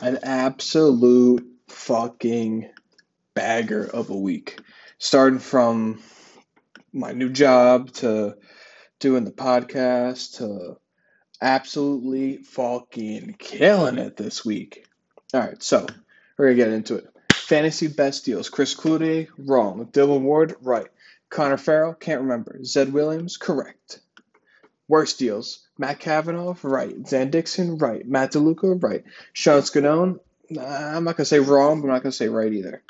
an absolute fucking bagger of a week. Starting from my new job to doing the podcast to absolutely fucking killing it this week. All right, so we're gonna get into it. Fantasy best deals: Chris Cloutier, wrong. Dylan Ward, right. Connor Farrell, can't remember. Zed Williams, correct. Worst deals: Matt Kavanagh, right. Zan Dixon, right. Matt DeLuca, right. Sean Scanone, I'm not gonna say wrong, but I'm not gonna say right either.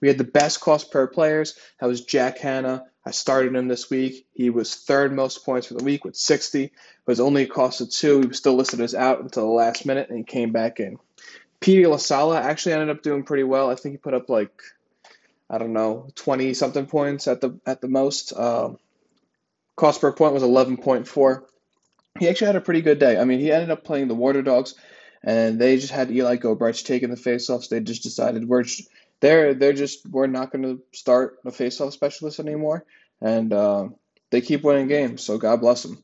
We had the best cost per players. That was Jack Hanna. I started him this week. He was third most points for the week with 60. It was only a cost of two. He was still listed as out until the last minute, and he came back in. Petey LaSalla actually ended up doing pretty well. I think he put up like I don't know, 20 something points at the at the most. Um, cost per point was 11.4. He actually had a pretty good day. I mean, he ended up playing the Water Dogs, and they just had Eli Gobrecht taking the faceoffs. They just decided we're just, they're they're just we're not going to start a faceoff specialist anymore, and uh, they keep winning games. So God bless them.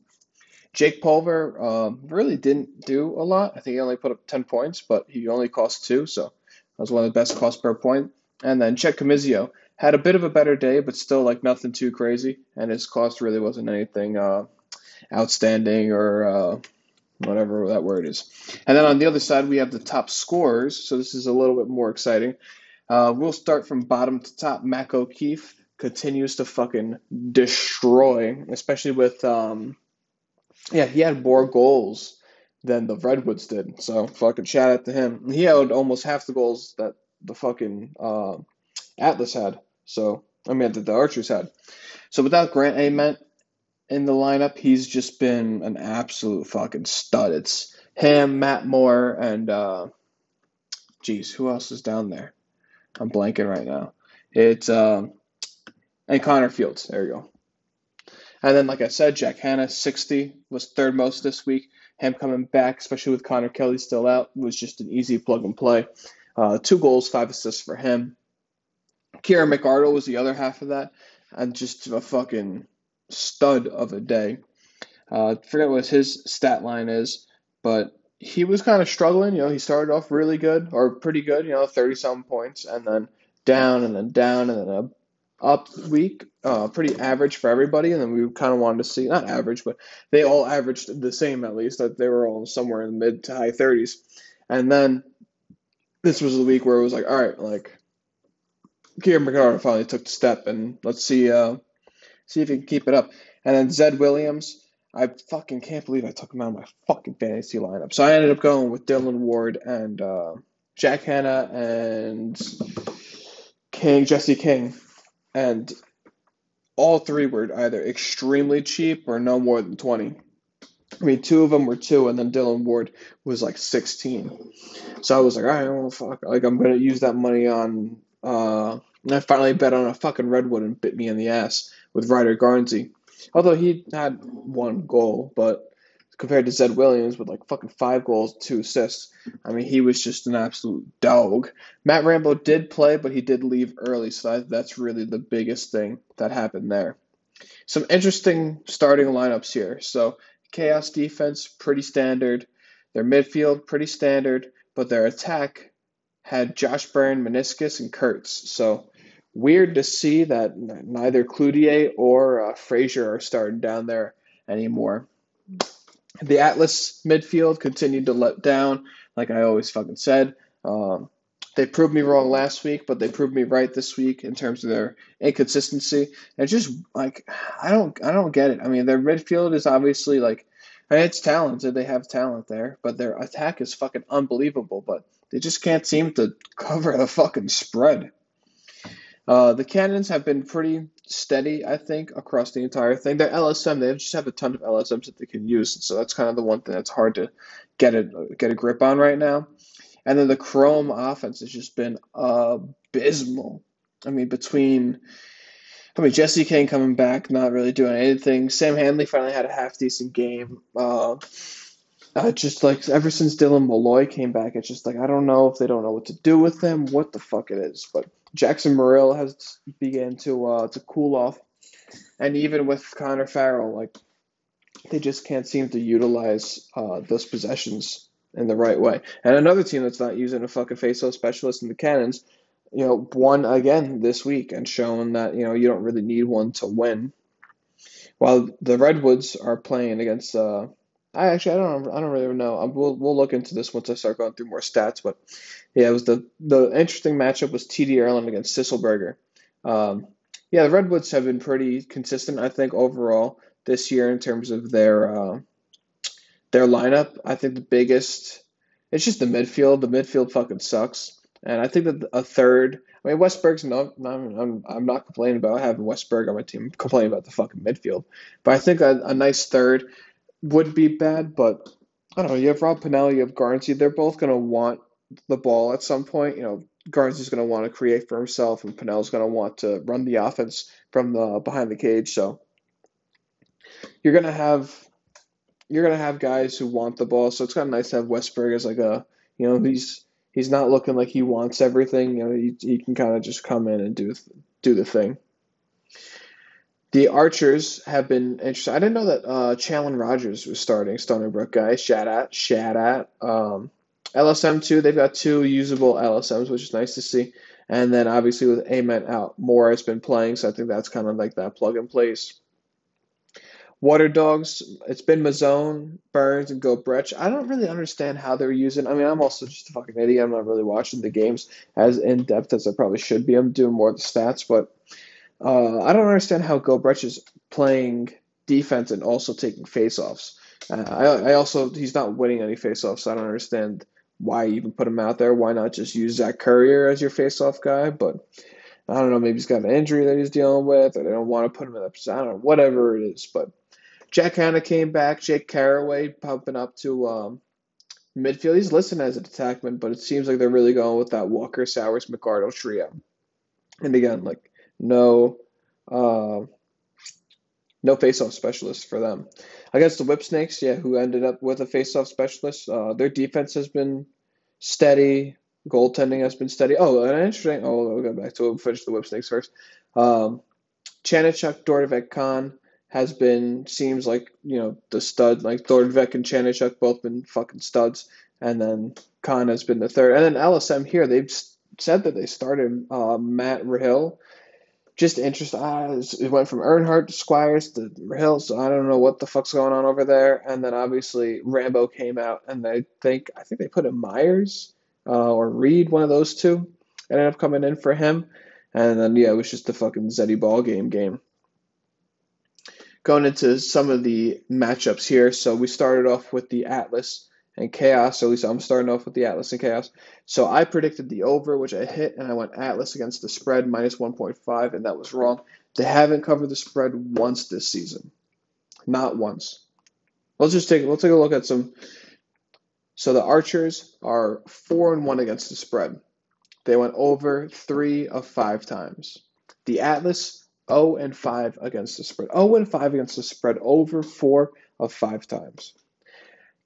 Jake Pulver uh, really didn't do a lot. I think he only put up 10 points, but he only cost two, so that was one of the best costs per point. And then Chet Comizio had a bit of a better day, but still like nothing too crazy, and his cost really wasn't anything uh, outstanding or uh, whatever that word is. And then on the other side, we have the top scorers, so this is a little bit more exciting. Uh, we'll start from bottom to top. Mac O'Keefe continues to fucking destroy, especially with um, yeah, he had more goals than the Redwoods did. So fucking shout out to him. He had almost half the goals that the fucking uh, Atlas had. So I mean that the Archers had. So without Grant Ament in the lineup, he's just been an absolute fucking stud. It's him, Matt Moore, and uh, geez, who else is down there? I'm blanking right now. It's uh, and Connor Fields. There you go. And then, like I said, Jack Hanna, 60, was third most this week. Him coming back, especially with Connor Kelly still out, was just an easy plug and play. Uh, two goals, five assists for him. Kieran McArdle was the other half of that, and just a fucking stud of a day. Uh, forget what his stat line is, but he was kind of struggling. You know, he started off really good or pretty good, you know, 30 some points, and then down and then down and then a up week, uh, pretty average for everybody. And then we kind of wanted to see, not average, but they all averaged the same at least, that they were all somewhere in the mid to high 30s. And then this was the week where it was like, all right, like, Kieran McArdle finally took the step, and let's see, uh, see if he can keep it up. And then Zed Williams, I fucking can't believe I took him out of my fucking fantasy lineup. So I ended up going with Dylan Ward and uh, Jack Hanna and King Jesse King and all three were either extremely cheap or no more than 20. I mean, two of them were two, and then Dylan Ward was like 16. So I was like, all right, well, fuck. Like, I'm going to use that money on. Uh, and I finally bet on a fucking Redwood and bit me in the ass with Ryder Garnsey. Although he had one goal, but compared to Zed Williams with like fucking five goals, two assists. I mean, he was just an absolute dog. Matt Rambo did play, but he did leave early, so that's really the biggest thing that happened there. Some interesting starting lineups here. So, Chaos defense, pretty standard. Their midfield, pretty standard, but their attack had Josh Byrne, Meniscus, and Kurtz. So, weird to see that neither Cloutier or uh, Frazier are starting down there anymore. The Atlas midfield continued to let down, like I always fucking said. Um, they proved me wrong last week, but they proved me right this week in terms of their inconsistency. And just like I don't, I don't get it. I mean, their midfield is obviously like, it's talented. They have talent there, but their attack is fucking unbelievable. But they just can't seem to cover the fucking spread. Uh, the Cannons have been pretty steady, I think, across the entire thing. They're LSM, they just have a ton of LSMs that they can use, so that's kind of the one thing that's hard to get a get a grip on right now. And then the Chrome offense has just been abysmal. I mean, between I mean Jesse King coming back, not really doing anything. Sam Hanley finally had a half decent game. Uh, just like ever since Dylan Molloy came back, it's just like I don't know if they don't know what to do with him, what the fuck it is. But Jackson Morrill has began to uh, to cool off, and even with Connor Farrell, like they just can't seem to utilize uh, those possessions in the right way. And another team that's not using a fucking faceoff specialist in the Cannons, you know, won again this week and shown that you know you don't really need one to win. While the Redwoods are playing against, uh, I actually I don't I don't really know. We'll we'll look into this once I start going through more stats. But yeah, it was the the interesting matchup was TD Ierlan against Sisselberger. Um, yeah, the Redwoods have been pretty consistent, I think, overall this year in terms of their uh, their lineup. I think the biggest, it's just the midfield. The midfield fucking sucks, and I think that a third. I mean, Westberg's not. I'm, I'm not complaining about having Westberg on my team. I'm complaining about the fucking midfield, but I think a, a nice third would be bad. But I don't know. You have Rob Pannell, you have Garnsey. They're both gonna want the ball at some point. You know, Garnsey's gonna want to create for himself, and Pannell's gonna want to run the offense from the behind the cage. So you're gonna have you're gonna have guys who want the ball. So it's kind of nice to have Westberg as like a you know he's he's not looking like he wants everything. You know he, he can kind of just come in and do do the thing. The Archers have been interesting. I didn't know that uh, Challen Rogers was starting Stony Brook guys. Shout out, shout out. Um, LSM two, they've got two usable LSMs, which is nice to see. And then obviously with Amen out, Moore has been playing, so I think that's kind of like that plug and place. Water Dogs, it's been Mazzone, Burns, and Gobrecht. I don't really understand how they're using. I mean, I'm also just a fucking idiot. I'm not really watching the games as in depth as I probably should be. I'm doing more of the stats, but uh, I don't understand how Gobrecht is playing defense and also taking faceoffs. Uh, I, I also he's not winning any faceoffs. So I don't understand why you even put him out there. Why not just use Zach Currier as your faceoff guy? But I don't know. Maybe he's got an injury that he's dealing with, or they don't want to put him in that position. I don't know. Whatever it is, but Jack Hanna came back. Jake Carraway pumping up to um, midfield. He's listed as an attackman, but it seems like they're really going with that Walker Sowers McArdle trio. And again, like no uh, no face-off specialist for them. Against the Whip Snakes, yeah, who ended up with a face-off specialist. Uh, their defense has been steady. Goaltending has been steady. Oh, and interesting. Oh, we'll go back to. We'll finish the Whip Snakes first. Um, Dordovec Khan has been seems like you know the stud like Dordvek and Chanenchuk both been fucking studs, and then Khan has been the third, and then LSM here they've said that they started uh, Matt Rahill. Just interesting. Uh, it went from Earnhardt to Squires to Hill, so I don't know what the fuck's going on over there. And then obviously Rambo came out, and they think I think they put in Myers uh, or Reed, one of those two, ended up coming in for him. And then yeah, it was just a fucking Zeddy ball game game going into some of the matchups here. So we started off with the Atlas and Chaos. So at least I'm starting off with the Atlas and Chaos. So I predicted the over, which I hit, and I went Atlas against the spread minus 1.5, and that was wrong. They haven't covered the spread once this season. Not once. Let's just take let's take a look at some. So the Archers are four and one against the spread. They went over three of five times. The Atlas 0 and 5 against the spread. 0 and 5 against the spread over 4 of 5 times.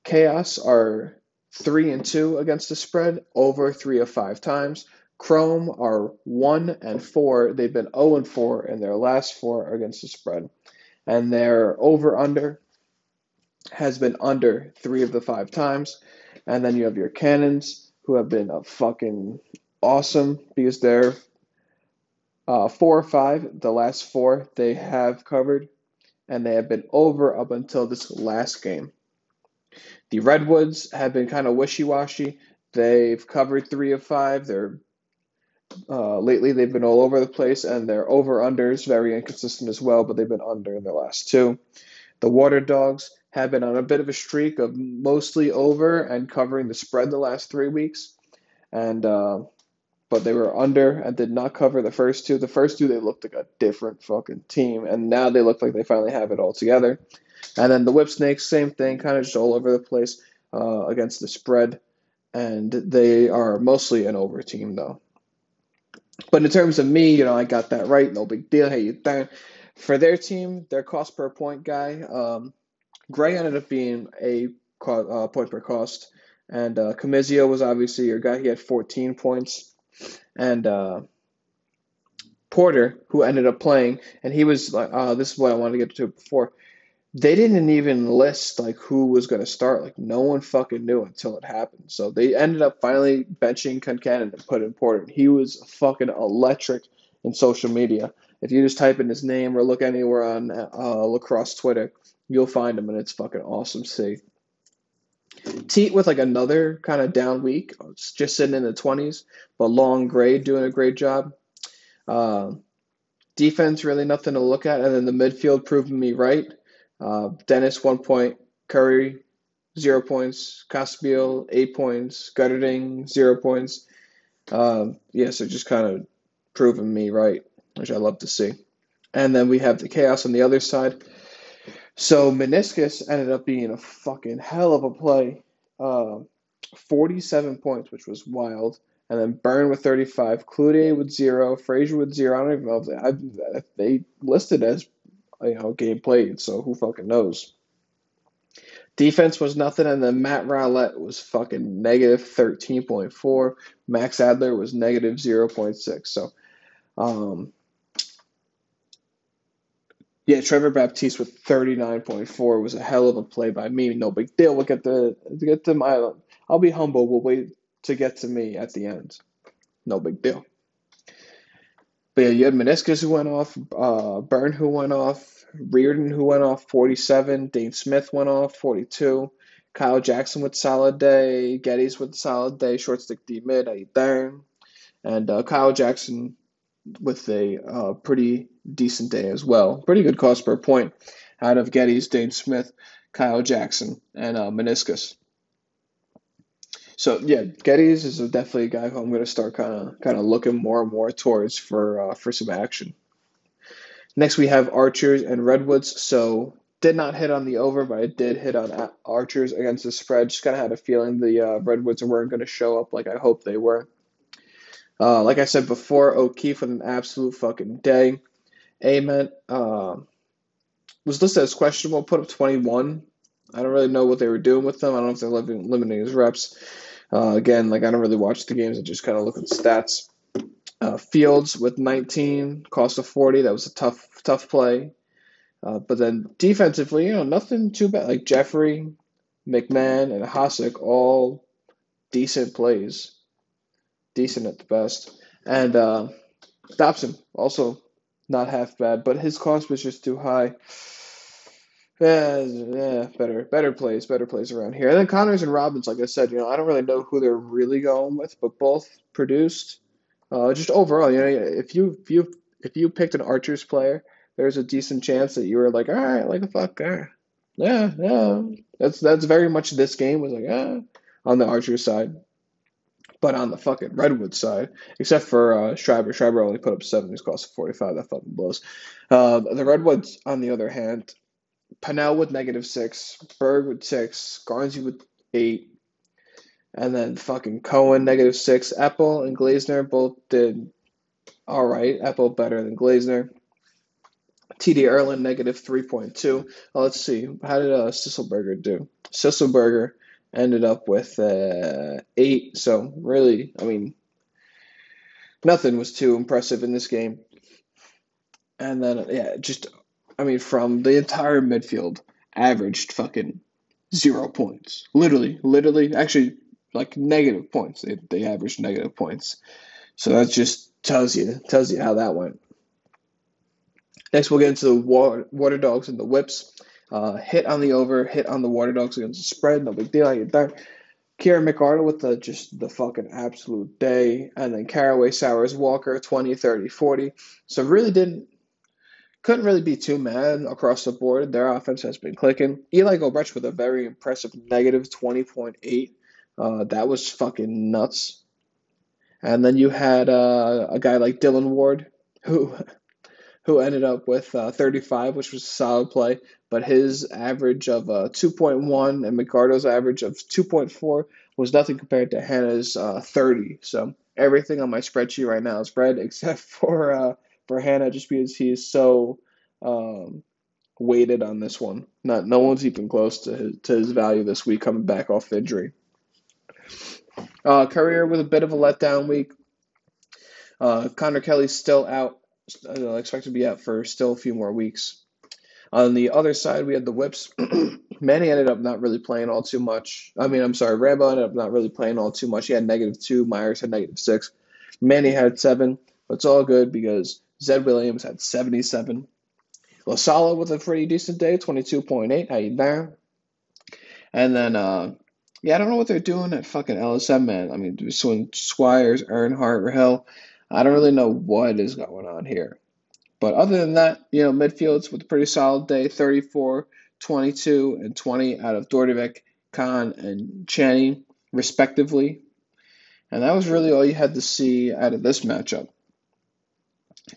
Chaos are 3 and 2 against the spread over 3 of 5 times. Chrome are 1 and 4. They've been 0 and 4 in their last 4 against the spread. And their over under has been under 3 of the 5 times. And then you have your Cannons who have been a fucking awesome because they're uh, four or five, the last four they have covered, and they have been over up until this last game. The Redwoods have been kind of wishy washy. They've covered three of five. They're uh, lately they've been all over the place, and their over unders very inconsistent as well. But they've been under in their last two. The Water Dogs have been on a bit of a streak of mostly over and covering the spread the last three weeks, and uh, but they were under and did not cover the first two. The first two, they looked like a different fucking team, and now they look like they finally have it all together. And then the Whip Snakes, same thing, kind of just all over the place uh, against the spread, and they are mostly an over team though. But in terms of me, you know, I got that right. No big deal. Hey, you down for their team, their cost per point guy. Um, Gray ended up being a uh, point per cost, and uh, was obviously your guy. He had 14 points and uh, Porter, who ended up playing, and he was like, uh, this is what I wanted to get to before. They didn't even list like who was going to start. Like no one fucking knew until it happened. So they ended up finally benching Concannon and put in Porter. He was fucking electric in social media. If you just type in his name or look anywhere on uh, lacrosse Twitter, you'll find him, and it's fucking awesome to see. Teat with like another kind of down week, just sitting in the twenties, but long grade doing a great job. Uh, defense really nothing to look at, and then the midfield proving me right. Uh, Dennis, one point. Curry, zero points. Casabiel, eight points. Gutterding, zero points. Um, yeah, so just kind of proving me right, which I love to see. And then we have the chaos on the other side. So meniscus ended up being a fucking hell of a play. Uh, 47 points, which was wild. And then Byrne with 35, Cloutier with zero, Frazier with zero. I don't even know if they, if they listed as you know, game played, so who fucking knows? Defense was nothing, and then Matt Rowlett was fucking negative 13.4. Max Adler was negative 0.6. So, um, yeah, Trevor Baptiste with 39.4 was a hell of a play by me. No big deal. We'll get to, get to my. I'll be humble. We'll wait to get to me at the end. No big deal. But yeah, you had Meniscus who went off, uh, Byrne who went off, Riorden who went off 47, Dane Smith went off 42, Kyle Jackson with solid day, Geddes with solid day, short stick D mid, I darn, and uh, Kyle Jackson with a uh, pretty decent day as well. Pretty good cost per point out of Geddes, Dane Smith, Kyle Jackson, and uh, Meniscus. So yeah, Geddes is definitely a guy who I'm going to start kind of kind of looking more and more towards for uh, for some action. Next we have Archers and Redwoods. So did not hit on the over, but I did hit on Archers against the spread. Just kind of had a feeling the uh, Redwoods weren't going to show up like I hoped they were. Uh, like I said before, O'Keefe with an absolute fucking day. Ament uh, was listed as questionable, put up 21. I don't really know what they were doing with them. I don't know if they're limiting his reps. Uh, again, like I don't really watch the games. I just kind of look at the stats. Uh, Fields with 19, cost of 40. That was a tough, tough play. Uh, but then defensively, you know, nothing too bad. Like Jeffrey, McMahon, and Hasek, all decent plays, decent at the best. And uh, Dobson also not half bad, but his cost was just too high. Yeah, yeah, better, better plays, better plays around here. And then Connors and Robbins, like I said, you know, I don't really know who they're really going with, but both produced. Uh, just overall, you know, if you if you if you picked an Archers player, there's a decent chance that you were like, all right, like a fuck, yeah, yeah, yeah. That's that's very much this game was like, ah, on the Archers side. But on the fucking Redwood side, except for uh, Schreiber, Schreiber only put up seven. He's cost 45. That fucking blows. Uh, the Redwoods, on the other hand, Pannell with negative six, Berg with six, Garnsey with eight, and then fucking Cohen negative six. Epple and Glazner both did all right. Epple better than Glazner. TD Ierlan negative 3.2. Well, let's see. How did uh, Sisselberger do? Sisselberger ended up with uh, eight. So, really, I mean, nothing was too impressive in this game. And then, yeah, just I mean, from the entire midfield, averaged fucking zero points. Literally, literally, actually, like negative points. They, they averaged negative points. So that just tells you tells you how that went. Next, we'll get into the water, water dogs and the whips. Uh, hit on the over, hit on the water dogs against the spread. No big deal. I get. Kieran McArdle with the just the fucking absolute day. And then Carraway Sowers Walker 20, 30, 40. So really didn't couldn't really be too mad across the board. Their offense has been clicking. Eli Gobrecht with a very impressive negative 20.8. Uh, that was fucking nuts. And then you had uh, a guy like Dylan Ward who who ended up with uh, 35, which was a solid play, but his average of uh, 2.1 and McArdle's average of 2.4 was nothing compared to Hanna's uh, 30. So everything on my spreadsheet right now is red except for uh, for Hanna just because he is so um, weighted on this one. Not no one's even close to his, to his value this week coming back off injury. Uh, Currier with a bit of a letdown week. Uh, Connor Kelly's still out. Uh, expected to be out for still a few more weeks. On the other side, we had the whips. Manny ended up not really playing all too much. I mean, I'm sorry, Rambo ended up not really playing all too much. He had negative two. Myers had negative six. Manny had seven, but it's all good because Zed Williams had 77. LaSalla with a pretty decent day, 22.8. How you doing? And then, uh, yeah, I don't know what they're doing at fucking LSM, man. I mean, between Squires, Earnhardt, Rahill, I don't really know what is going on here. But other than that, you know, midfields with a pretty solid day 34, 22, and 20 out of Dordivek, Khan, and Channing, respectively. And that was really all you had to see out of this matchup.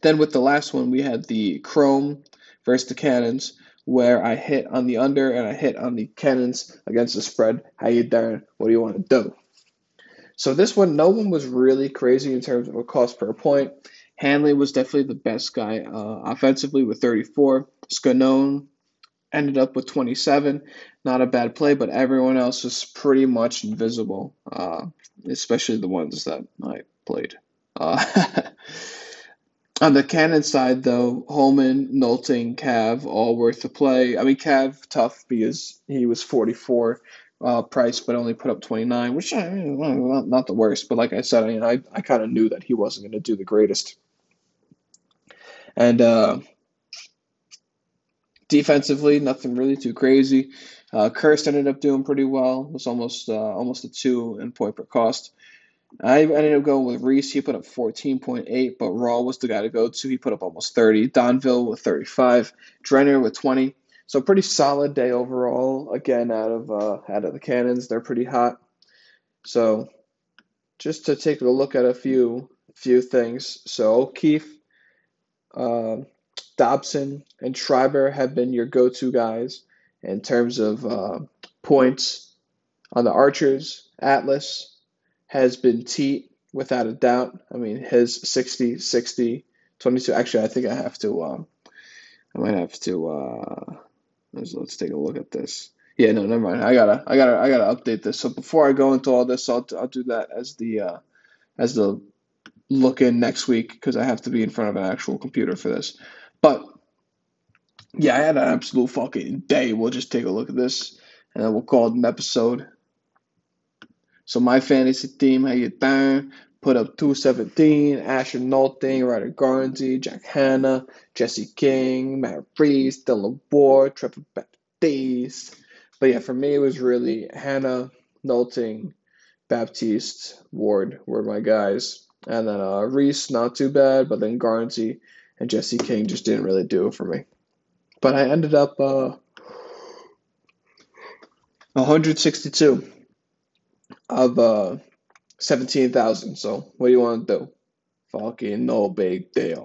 Then with the last one, we had the Chrome versus the Cannons, where I hit on the under and I hit on the Cannons against the spread. How you doing? What do you want to do? So this one, no one was really crazy in terms of a cost per point. Hanley was definitely the best guy uh, offensively with 34. Scanone ended up with 27. Not a bad play, but everyone else was pretty much invisible, uh, especially the ones that I played. Uh, on the Cannon side, though, Holman, Nolting, Cav, all worth the play. I mean, Cav tough because he was 44 uh, price, but only put up 29, which I mean, not, not the worst. But like I said, I mean, I, I kind of knew that he wasn't going to do the greatest. And uh, defensively, nothing really too crazy. Uh, Kirst ended up doing pretty well. Was almost uh, almost a two in point per cost. I ended up going with Reese. He put up 14.8, but Raw was the guy to go to. He put up almost 30. Donville with 35. Drenner with 20. So pretty solid day overall. Again, out of uh, out of the cannons, they're pretty hot. So just to take a look at a few few things. So O'Keefe, uh, Dobson, and Schreiber have been your go-to guys in terms of uh, points on the Archers. Atlas has been Teat without a doubt. I mean, his 60, 60, 22. Actually, I think I have to. Um, I might have to. Uh, let's, let's take a look at this. Yeah, no, never mind. I gotta, I gotta, I gotta update this. So before I go into all this, I'll, I'll do that as the, uh, as the look in next week because I have to be in front of an actual computer for this. But yeah, I had an absolute fucking day. We'll just take a look at this and then we'll call it an episode. So my fantasy team, how you doing? Put up 217, Asher Nolting, Ryder Garnsey, Jack Hanna, Jesse King, Matt Reese, Dylan Ward, Trevor Baptiste. But yeah, for me, it was really Hanna, Nolting, Baptiste, Ward were my guys. And then uh, Reese, not too bad, but then Garnsey and Jesse King just didn't really do it for me. But I ended up uh, 162 of uh, 17,000. So what do you want to do? Fucking no big deal.